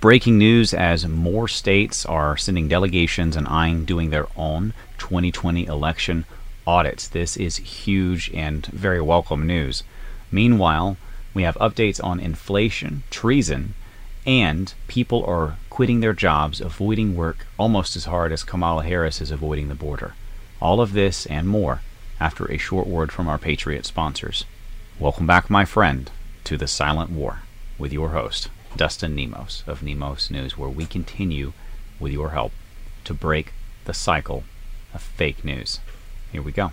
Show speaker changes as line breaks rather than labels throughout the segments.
Breaking news as more states are sending delegations and eyeing doing their own 2020 election audits. This is huge and very welcome news. Meanwhile, we have updates on inflation, treason, and people are quitting their jobs, avoiding work almost as hard as Kamala Harris is avoiding the border. All of this and more after a short word from our Patriot sponsors. Welcome back, my friend, to the Silent War with your host, Dustin Nemos of Nemos News, where we continue, with your help, to break the cycle of fake news. Here we go.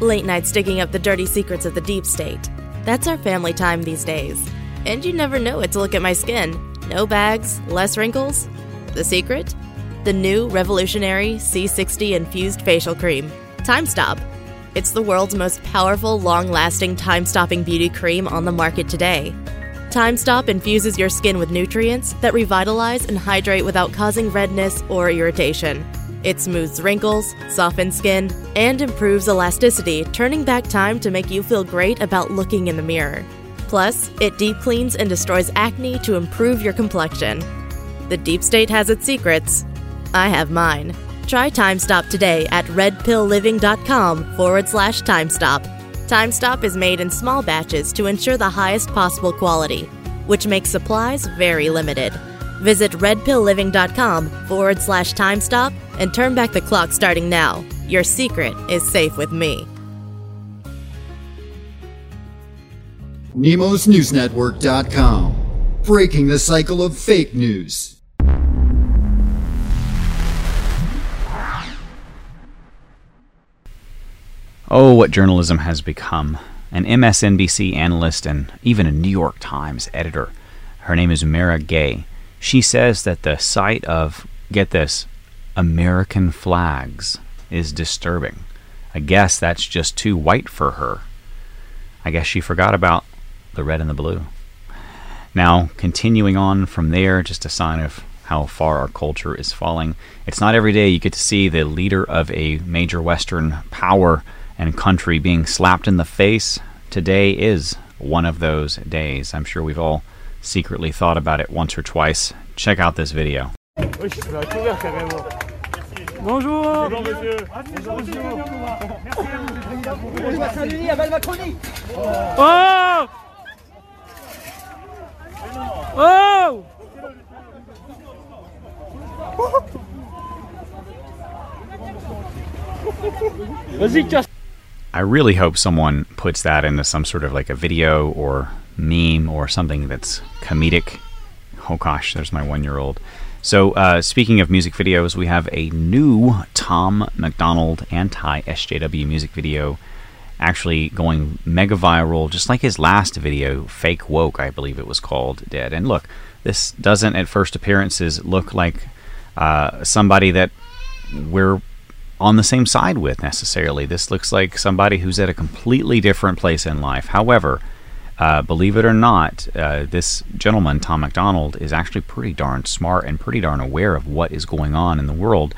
Late nights digging up the dirty secrets of the deep state. That's our family time these days. And you never know it to look at my skin. No bags, less wrinkles. The secret? The new revolutionary C60 infused facial cream. Time Stop. It's the world's most powerful, long lasting, time stopping beauty cream on the market today. Time Stop infuses your skin with nutrients that revitalize and hydrate without causing redness or irritation. It smooths wrinkles, softens skin, and improves elasticity, turning back time to make you feel great about looking in the mirror. Plus, it deep cleans and destroys acne to improve your complexion. The deep state has its secrets. I have mine. Try Time Stop today at redpillliving.com forward slash time stop. Time Stop is made in small batches to ensure the highest possible quality, which makes supplies very limited. Visit redpillliving.com forward slash time stop and turn back the clock starting now. Your secret is safe with me.
NemosNewsNetwork.com. Breaking the cycle of fake news.
Oh, what journalism has become. An MSNBC analyst and even a New York Times editor. Her name is Mara Gay. She says that the sight of, get this, American flags is disturbing. I guess that's just too white for her. I guess she forgot about the red and the blue. Now, continuing on from there, just a sign of how far our culture is falling. It's not every day you get to see the leader of a major Western power and country being slapped in the face. Today is one of those days. I'm sure we've all secretly thought about it once or twice. Check out this video.
Bonjour. Oh Oh Vas-y, casse
I really hope someone puts that into some sort of like a video or meme or something that's comedic. Oh gosh, there's my one year old. So, uh, speaking of music videos, we have a new Tom MacDonald anti SJW music video actually going mega viral, just like his last video, Fake Woke, I believe it was called, did. And look, this doesn't at first appearances look like uh, somebody that we're on the same side with necessarily. This looks like somebody who's at a completely different place in life. However, uh, believe it or not, uh, this gentleman, Tom MacDonald, is actually pretty darn smart and pretty darn aware of what is going on in the world.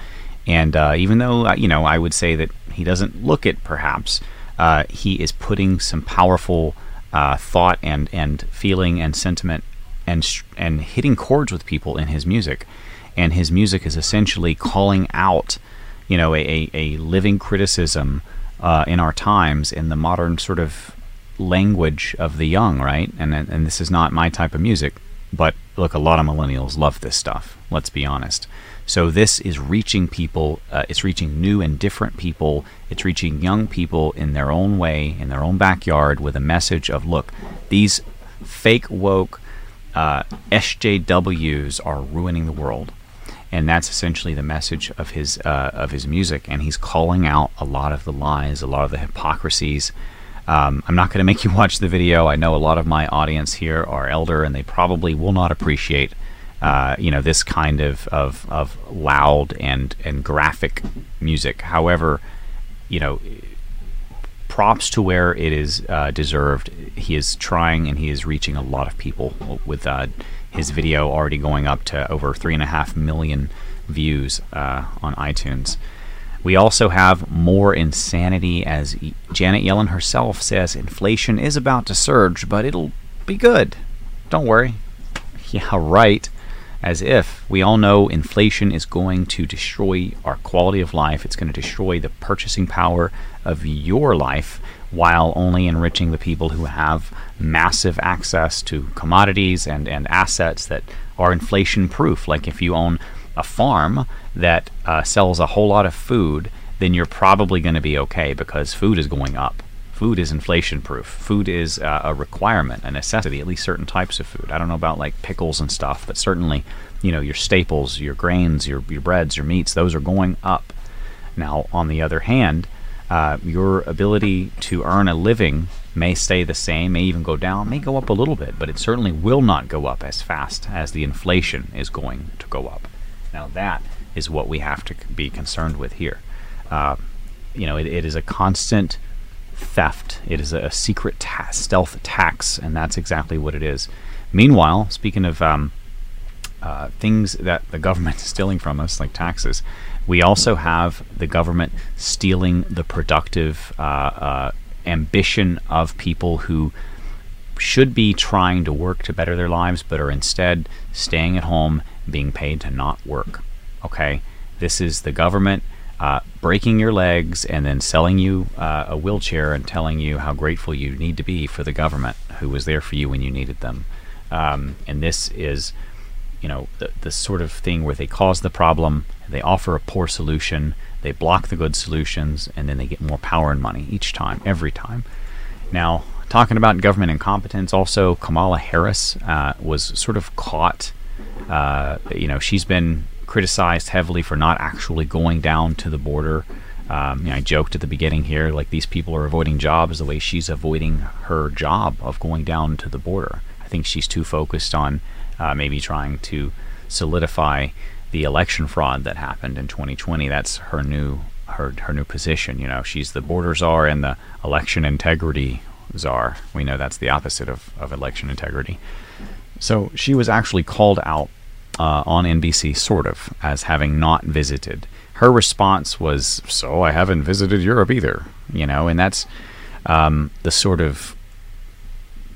And uh, even though, uh, you know, I would say that he doesn't look it perhaps, uh, he is putting some powerful uh, thought and, and feeling and sentiment and, and hitting chords with people in his music. And his music is essentially calling out you know, a, a living criticism uh, in our times in the modern sort of language of the young, right? And and this is not my type of music, but look, a lot of millennials love this stuff. Let's be honest. So this is reaching people. Uh, it's reaching new and different people. It's reaching young people in their own way, in their own backyard, with a message of look, these fake woke uh, SJWs are ruining the world and that's essentially the message of his uh, of his music. And he's calling out a lot of the lies, a lot of the hypocrisies. Um, I'm not going to make you watch the video. I know a lot of my audience here are elder, and they probably will not appreciate, uh, you know, this kind of, of of loud and and graphic music. However, you know, props to where it is uh, deserved. He is trying, and he is reaching a lot of people with uh, his video already going up to over three and a half million views uh, on iTunes. We also have more insanity as Janet Yellen herself says inflation is about to surge, but it'll be good. Don't worry. yeah, right. As if we all know inflation is going to destroy our quality of life. It's going to destroy the purchasing power of your life while only enriching the people who have massive access to commodities and, and assets that are inflation proof. Like if you own a farm that uh, sells a whole lot of food, then you're probably going to be okay because food is going up. Food is inflation proof. Food is uh, a requirement, a necessity, at least certain types of food. I don't know about like pickles and stuff, but certainly, you know, your staples, your grains, your, your breads, your meats, those are going up. Now, on the other hand, uh, your ability to earn a living may stay the same, may even go down, may go up a little bit, but it certainly will not go up as fast as the inflation is going to go up. Now, that is what we have to be concerned with here. Uh, you know, it, it is a constant theft. It is a, secret ta- stealth tax, and that's exactly what it is. Meanwhile, speaking of um, uh, things that the government is stealing from us, like taxes, we also have the government stealing the productive uh, uh, ambition of people who should be trying to work to better their lives, but are instead staying at home, being paid to not work. Okay? This is the government uh, breaking your legs and then selling you uh, a wheelchair and telling you how grateful you need to be for the government who was there for you when you needed them. Um, and this is, you know, the, the sort of thing where they cause the problem, they offer a poor solution, they block the good solutions, and then they get more power and money each time, every time. Now, talking about government incompetence, also Kamala Harris uh, was sort of caught. Uh, you know, she's been criticized heavily for not actually going down to the border. Um, you know, I joked at the beginning here, like these people are avoiding jobs the way she's avoiding her job of going down to the border. I think she's too focused on uh, maybe trying to solidify the election fraud that happened in 2020. That's her new her her new position. You know, she's the border czar and the election integrity czar. We know that's the opposite of, of election integrity. So she was actually called out uh, on NBC, sort of, as having not visited. Her response was, "So I haven't visited Europe either," you know, and that's um, the sort of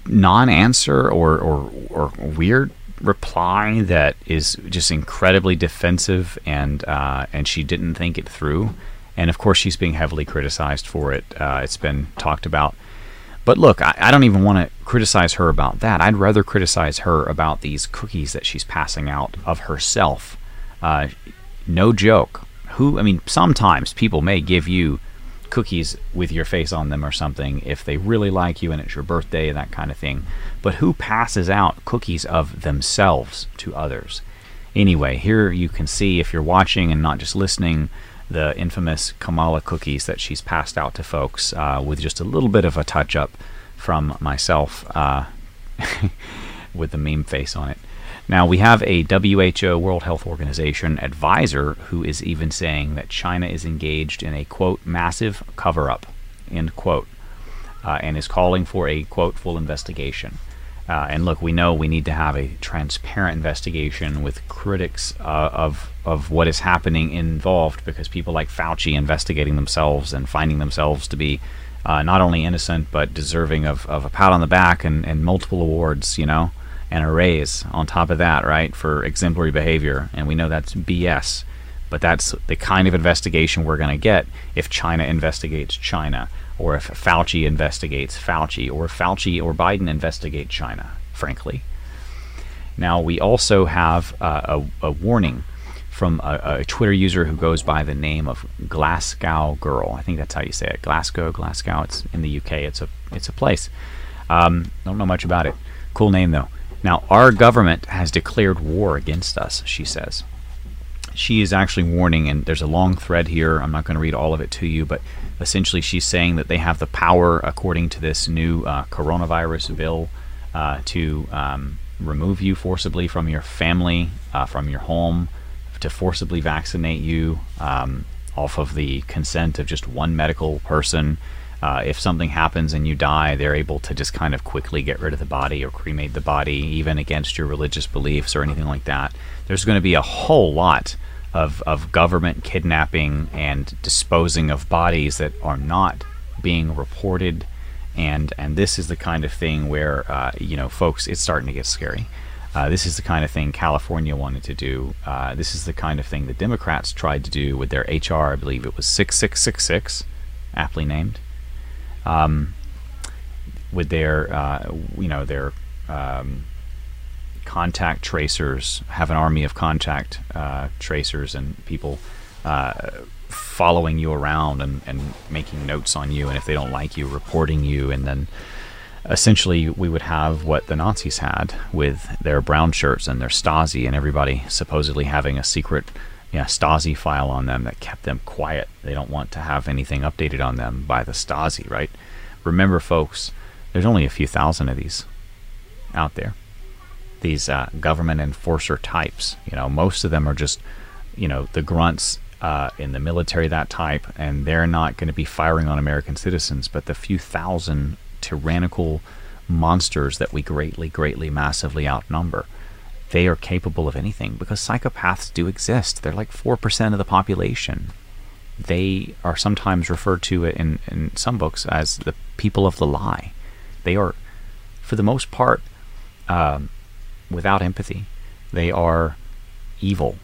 non-answer or, or or weird reply that is just incredibly defensive, and uh, and she didn't think it through. And of course, she's being heavily criticized for it. Uh, it's been talked about but look, I, I don't even want to criticize her about that. I'd rather criticize her about these cookies that she's passing out of herself. Uh, no joke. Who? I mean, sometimes people may give you cookies with your face on them or something if they really like you and it's your birthday and that kind of thing. But who passes out cookies of themselves to others? Anyway, here you can see if you're watching and not just listening the infamous Kamala cookies that she's passed out to folks uh, with just a little bit of a touch up from myself uh, with the meme face on it. Now, we have a WHO, World Health Organization advisor who is even saying that China is engaged in a quote, massive cover up, end quote, uh, and is calling for a quote, full investigation. Uh, and look, we know we need to have a transparent investigation with critics uh, of of what is happening involved, because people like Fauci investigating themselves and finding themselves to be uh, not only innocent but deserving of, of a pat on the back and, and multiple awards, you know, and a raise on top of that, right, for exemplary behavior. And we know that's BS, but that's the kind of investigation we're going to get if China investigates China or if Fauci investigates Fauci, or Fauci or Biden investigate China, frankly. Now, we also have uh, a, a, warning from a, a, Twitter user who goes by the name of Glasgow Girl. I think that's how you say it. Glasgow, Glasgow. It's in the UK. It's a it's a place. Um, don't know much about it. Cool name though. Now, our government has declared war against us. She says she is actually warning, and there's a long thread here. I'm not going to read all of it to you, but essentially she's saying that they have the power, according to this new uh, coronavirus bill, uh, to um, remove you forcibly from your family, uh, from your home, to forcibly vaccinate you um, off of the consent of just one medical person. Uh, if something happens and you die, they're able to just kind of quickly get rid of the body or cremate the body, even against your religious beliefs or anything like that. There's going to be a whole lot of, of government kidnapping and disposing of bodies that are not being reported. And, and this is the kind of thing where, uh, you know, folks, it's starting to get scary. Uh, this is the kind of thing California wanted to do. Uh, this is the kind of thing the Democrats tried to do with their HR. I believe it was 6666, aptly named. Um, with their, uh, you know, their um, contact tracers, have an army of contact uh, tracers and people uh, following you around and, and making notes on you, and if they don't like you, reporting you, and then essentially we would have what the Nazis had with their brown shirts and their Stasi, and everybody supposedly having a secret yeah, Stasi file on them that kept them quiet. They don't want to have anything updated on them by the Stasi, right? Remember, folks, there's only a few thousand of these out there. These uh, government enforcer types. You know, most of them are just, you know, the grunts uh, in the military, that type, and they're not going to be firing on American citizens. But the few thousand tyrannical monsters that we greatly, greatly, massively outnumber, they are capable of anything because psychopaths do exist. They're like 4% of the population. They are sometimes referred to in, in some books as the people of the lie. They are, for the most part, um, without empathy. They are evil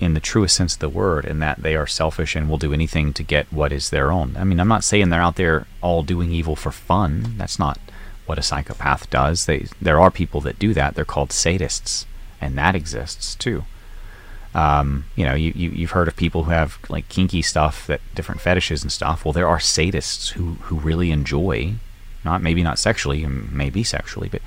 in the truest sense of the word, in that they are selfish and will do anything to get what is their own. I mean, I'm not saying they're out there all doing evil for fun. That's not what a psychopath does. They, there are people that do that. They're called sadists, and that exists too. Um, you know, you, you, you've heard of people who have like kinky stuff, that different fetishes and stuff. Well, there are sadists who, who really enjoy, not maybe not sexually, maybe sexually, but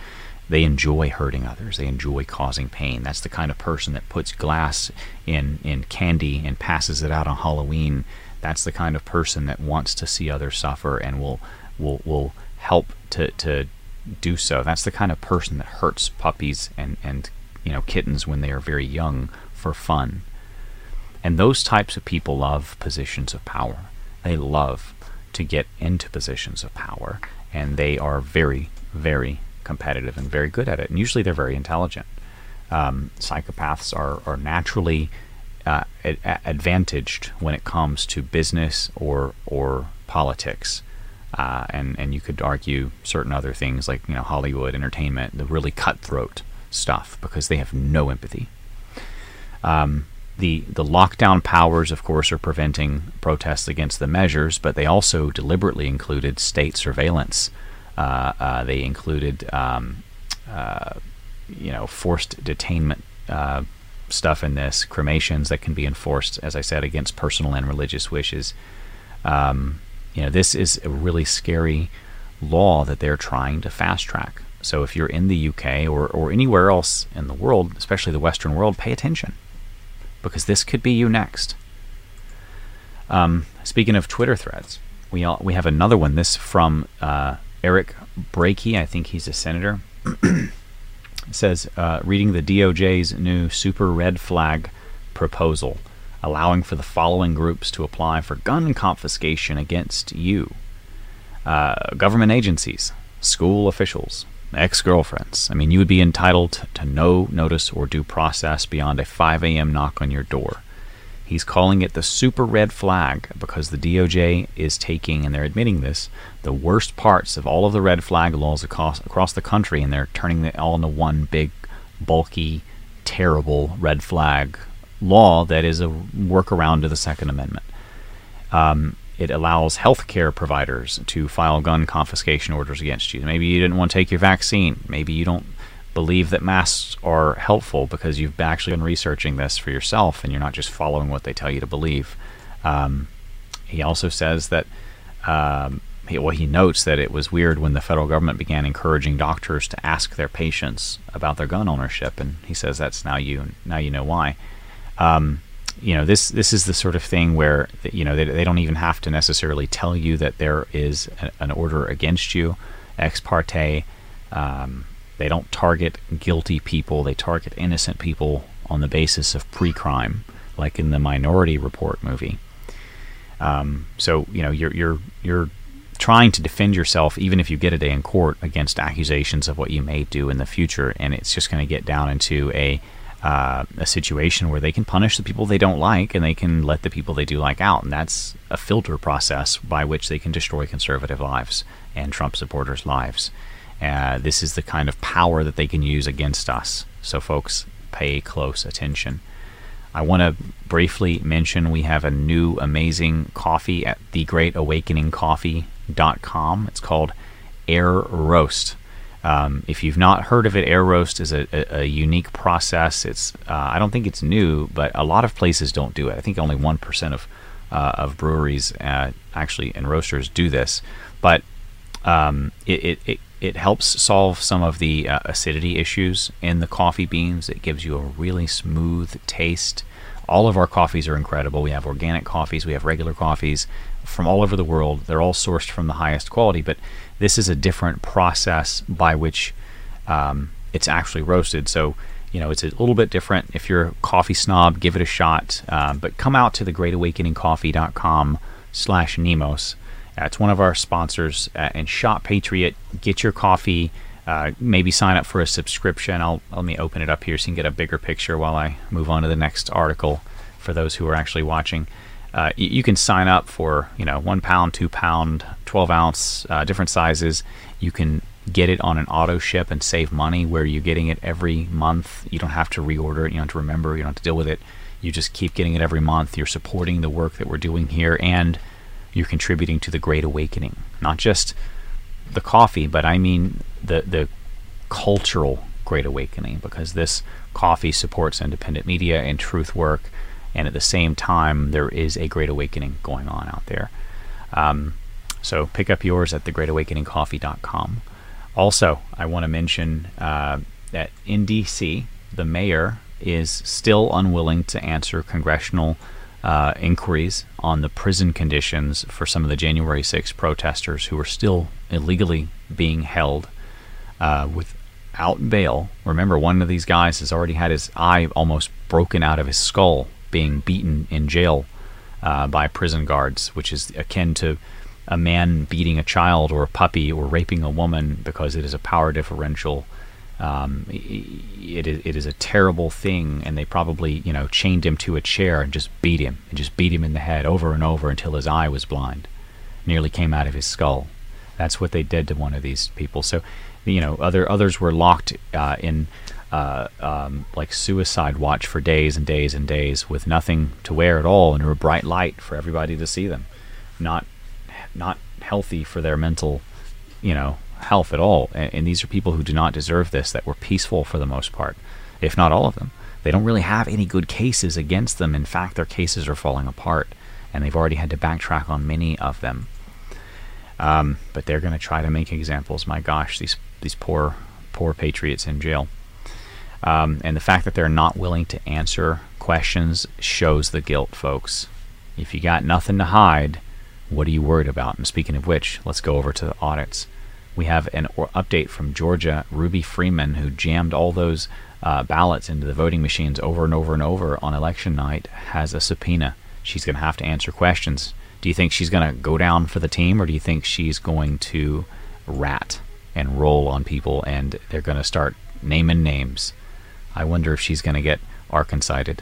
they enjoy hurting others. They enjoy causing pain. That's the kind of person that puts glass in, in candy and passes it out on Halloween. That's the kind of person that wants to see others suffer and will will will help to, to do so. That's the kind of person that hurts puppies and, and you know kittens when they are very young for fun. And those types of people love positions of power. They love to get into positions of power and they are very, very competitive and very good at it. And usually they're very intelligent. Um, psychopaths are, are naturally uh, ad- advantaged when it comes to business or or politics. Uh, and and you could argue certain other things like you know Hollywood entertainment, the really cutthroat stuff, because they have no empathy. Um, the the lockdown powers, of course, are preventing protests against the measures, but they also deliberately included state surveillance uh, uh, they included, um, uh, you know, forced detainment stuff in this, cremations that can be enforced, as I said, against personal and religious wishes. Um, you know, this is a really scary law that they're trying to fast track. So if you're in the UK or, or anywhere else in the world, especially the Western world, pay attention because this could be you next. Um, speaking of Twitter threads, we all, we have another one. This from uh, Eric Brakey, I think he's a senator, says uh, reading the DOJ's new super red flag proposal, allowing for the following groups to apply for gun confiscation against you uh, government agencies, school officials, ex girlfriends. I mean, you would be entitled to no notice or due process beyond a 5 a.m. knock on your door. He's calling it the super red flag because the DOJ is taking, and they're admitting this, the worst parts of all of the red flag laws across, across the country, and they're turning it all into one big, bulky, terrible red flag law that is a workaround to the Second Amendment. Um, it allows healthcare providers to file gun confiscation orders against you. Maybe you didn't want to take your vaccine. Maybe you don't believe that masks are helpful because you've actually been researching this for yourself and you're not just following what they tell you to believe. Um, he also says that, um, he, well, he notes that it was weird when the federal government began encouraging doctors to ask their patients about their gun ownership, and he says that's now you now you know why. Um, you know this this is the sort of thing where you know they, they don't even have to necessarily tell you that there is a, an order against you ex parte um, they don't target guilty people, they target innocent people on the basis of pre crime, like in the Minority Report movie. Um, so, you know, you're, you're, you're trying to defend yourself, even if you get a day in court, against accusations of what you may do in the future. And it's just going to get down into a, uh, a situation where they can punish the people they don't like and they can let the people they do like out. And that's a filter process by which they can destroy conservative lives and Trump supporters' lives Uh, this is the kind of power that they can use against us. So, folks, pay close attention. I want to briefly mention we have a new amazing coffee at thegreatawakeningcoffee.com. It's called Air Roast. Um, if you've not heard of it, Air Roast is a, a, a unique process. It's uh, I don't think it's new, but a lot of places don't do it. I think only one percent of uh, of breweries uh, actually and roasters do this, but um, it, it, it it helps solve some of the uh, acidity issues in the coffee beans. It gives you a really smooth taste. All of our coffees are incredible. We have organic coffees, we have regular coffees from all over the world. They're all sourced from the highest quality, but this is a different process by which um, it's actually roasted. So, you know, it's a little bit different. If you're a coffee snob, give it a shot. Um, but come out to thegreatawakeningcoffee.com slash Nemos it's one of our sponsors. Uh, and Shop Patriot, get your coffee. Uh, maybe sign up for a subscription. I'll let me open it up here so you can get a bigger picture while I move on to the next article. For those who are actually watching, uh, you, can sign up for you know one pound, two pound, twelve ounce, uh, different sizes. You can get it on an auto ship and save money where you're getting it every month. You don't have to reorder it. You don't have to remember. You don't have to deal with it. You just keep getting it every month. You're supporting the work that we're doing here and you're contributing to the great awakening. Not just the coffee, but I mean the the cultural great awakening because this coffee supports independent media and truth work, and at the same time there is a great awakening going on out there. Um, so pick up yours at thegreatawakeningcoffee.com. Also, I want to mention uh, that in DC, the mayor is still unwilling to answer congressional uh, inquiries on the prison conditions for some of the January 6 protesters who are still illegally being held uh, without bail. Remember, one of these guys has already had his eye almost broken out of his skull being beaten in jail uh, by prison guards, which is akin to a man beating a child or a puppy or raping a woman because it is a power differential um, it, it is a terrible thing, and they probably you know chained him to a chair and just beat him and just beat him in the head over and over until his eye was blind, nearly came out of his skull. That's what they did to one of these people. So, you know, other others were locked uh, in uh, um, like suicide watch for days and days and days with nothing to wear at all under a bright light for everybody to see them. Not not healthy for their mental, you know, health at all. And, and these are people who do not deserve this, that were peaceful for the most part, if not all of them. They don't really have any good cases against them. In fact, their cases are falling apart, and they've already had to backtrack on many of them. Um, but they're going to try to make examples. My gosh, these these poor poor patriots in jail. Um, and the fact that they're not willing to answer questions shows the guilt, folks. If you got nothing to hide, what are you worried about? And speaking of which, let's go over to the audits we have an update from Georgia. Ruby Freeman, who jammed all those uh, ballots into the voting machines over and over and over on election night, has a subpoena. She's going to have to answer questions. Do you think she's going to go down for the team, or do you think she's going to rat and roll on people and they're going to start naming names? I wonder if she's going to get Arkancided.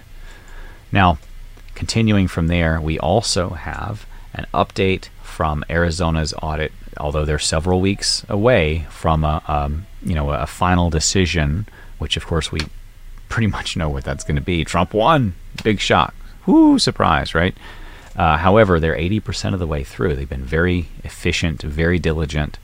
Now, continuing from there, we also have an update from Arizona's audit although they're several weeks away from a um, you know a final decision, which of course we pretty much know what that's going to be. Trump won, big shock, whoo, surprise, right? Uh, however, they're 80% of the way through. They've been very efficient, very diligent,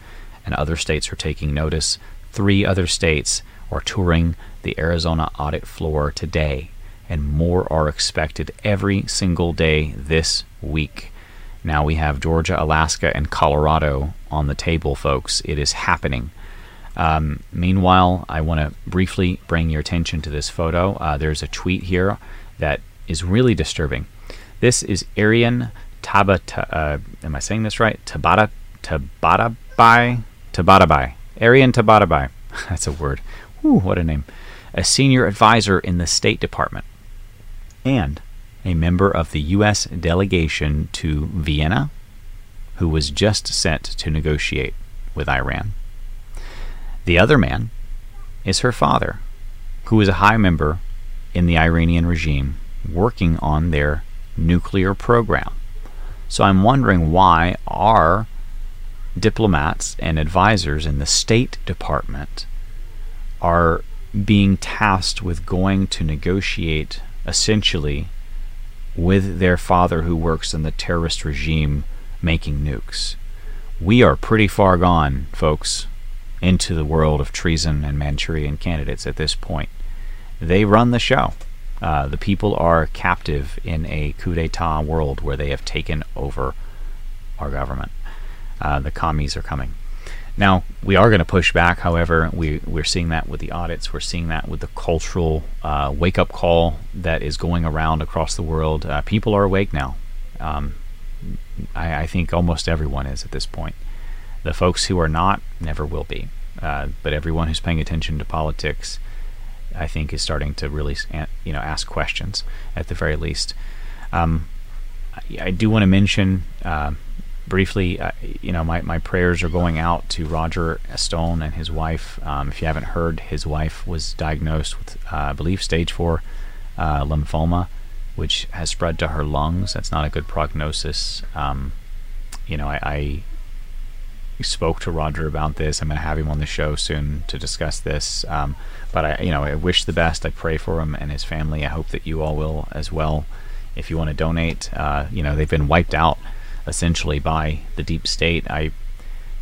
and other states are taking notice. Three other states are touring the Arizona audit floor today, and more are expected every single day this week. Now we have Georgia, Alaska, and Colorado on the table, folks. It is happening. Um, meanwhile, I want to briefly bring your attention to this photo. Uh, there's a tweet here that is really disturbing. This is Ariane Tabata. Uh, am I saying this right? Tabata Tabatabai Tabatabai. Ariane Tabatabai. That's a word. Ooh, what a name. A senior advisor in the State Department. And a member of the U.S. delegation to Vienna, who was just sent to negotiate with Iran. The other man is her father, who is a high member in the Iranian regime working on their nuclear program. So I'm wondering why our diplomats and advisors in the State Department are being tasked with going to negotiate essentially with their father who works in the terrorist regime making nukes. We are pretty far gone, folks, into the world of treason and Manchurian candidates at this point. They run the show. Uh, the people are captive in a coup d'etat world where they have taken over our government. Uh, the commies are coming. Now, we are going to push back, however. We, we're seeing that with the audits. We're seeing that with the cultural uh, wake up call that is going around across the world. Uh, people are awake now. Um, I, I, think almost everyone is at this point. The folks who are not never will be. Uh, but everyone who's paying attention to politics, I think, is starting to really you know, ask questions at the very least. Um, I, I, do want to mention uh, briefly, uh, you know, my, my prayers are going out to Roger Stone and his wife. Um, if you haven't heard, his wife was diagnosed with, uh, I believe, stage four uh, lymphoma, which has spread to her lungs. That's not a good prognosis. Um, you know, I, I, spoke to Roger about this. I'm going to have him on the show soon to discuss this. Um, but I, you know, I wish the best. I pray for him and his family. I hope that you all will as well. If you want to donate, uh, you know, they've been wiped out essentially by the deep state. I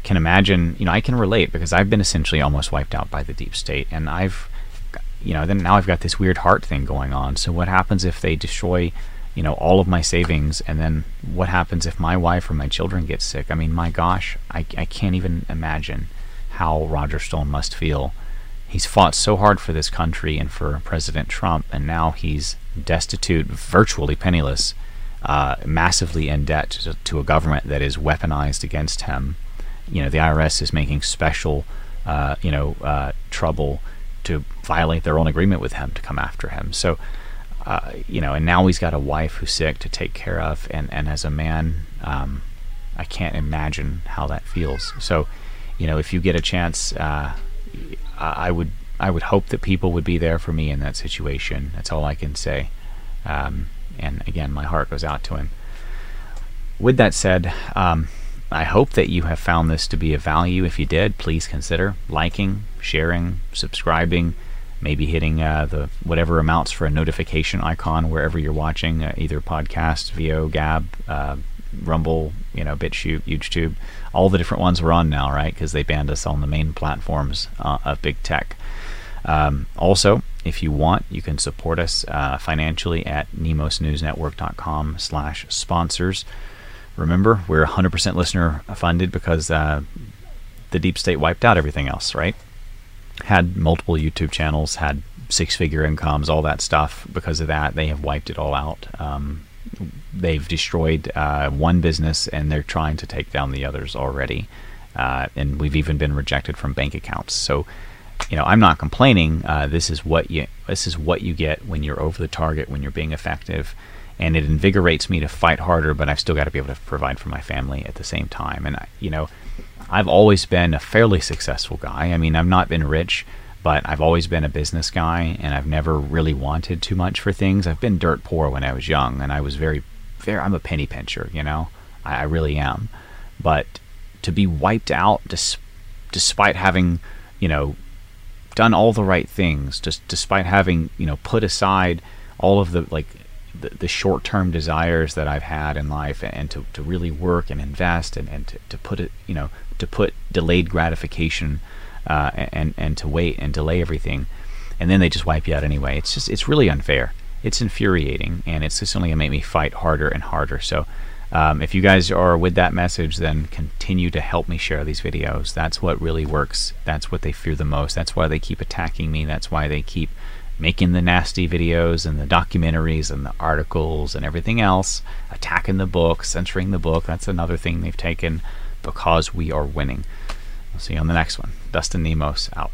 can imagine, you know, I can relate because I've been essentially almost wiped out by the deep state, and I've, you know, then now I've got this weird heart thing going on. So what happens if they destroy, you know, all of my savings, and then what happens if my wife or my children get sick? I mean, my gosh, I, I can't even imagine how Roger Stone must feel. He's fought so hard for this country and for President Trump, and now he's destitute, virtually penniless uh, massively in debt to, to, a government that is weaponized against him. You know, the IRS is making special, uh, you know, uh, trouble to violate their own agreement with him to come after him. So, uh, you know, and now he's got a wife who's sick to take care of, and and as a man, um, I can't imagine how that feels. So, you know, if you get a chance, uh, I would I would hope that people would be there for me in that situation. That's all I can say. Um, and again, my heart goes out to him. With that said, um, I hope that you have found this to be of value. If you did, please consider liking, sharing, subscribing, maybe hitting uh, the whatever amounts for a notification icon wherever you're watching, uh, either podcast, VO, Gab, uh, Rumble, you know, BitChute, YouTube, all the different ones we're on now, right? Because they banned us on the main platforms uh, of big tech. Um, also, if you want, you can support us uh, financially at nemosnewsnetwork.com slash sponsors. Remember, we're 100% listener funded because uh, the deep state wiped out everything else, right? Had multiple YouTube channels, had six-figure incomes, all that stuff. Because of that, they have wiped it all out. Um, they've destroyed uh, one business and they're trying to take down the others already. Uh, and we've even been rejected from bank accounts. So you know, I'm not complaining. Uh, this is what you this is what you get when you're over the target, when you're being effective, and it invigorates me to fight harder. But I've still got to be able to provide for my family at the same time. And I, you know, I've always been a fairly successful guy. I mean, I've not been rich, but I've always been a business guy, and I've never really wanted too much for things. I've been dirt poor when I was young, and I was very, very. I'm a penny pincher, you know. I, I really am. But to be wiped out, dis- despite having, you know, done all the right things, just despite having you know put aside all of the like the, the short term desires that I've had in life, and, to, to really work and invest, and, and to, to put it you know to put delayed gratification, uh, and and to wait and delay everything, and then they just wipe you out anyway. It's just it's really unfair. It's infuriating, and it's just only gonna make me fight harder and harder. So um, if you guys are with that message, then continue to help me share these videos. That's what really works. That's what they fear the most. That's why they keep attacking me. That's why they keep making the nasty videos and the documentaries and the articles and everything else, attacking the book, censoring the book. That's another thing they've taken because we are winning. I'll see you on the next one. Dustin Nemos out.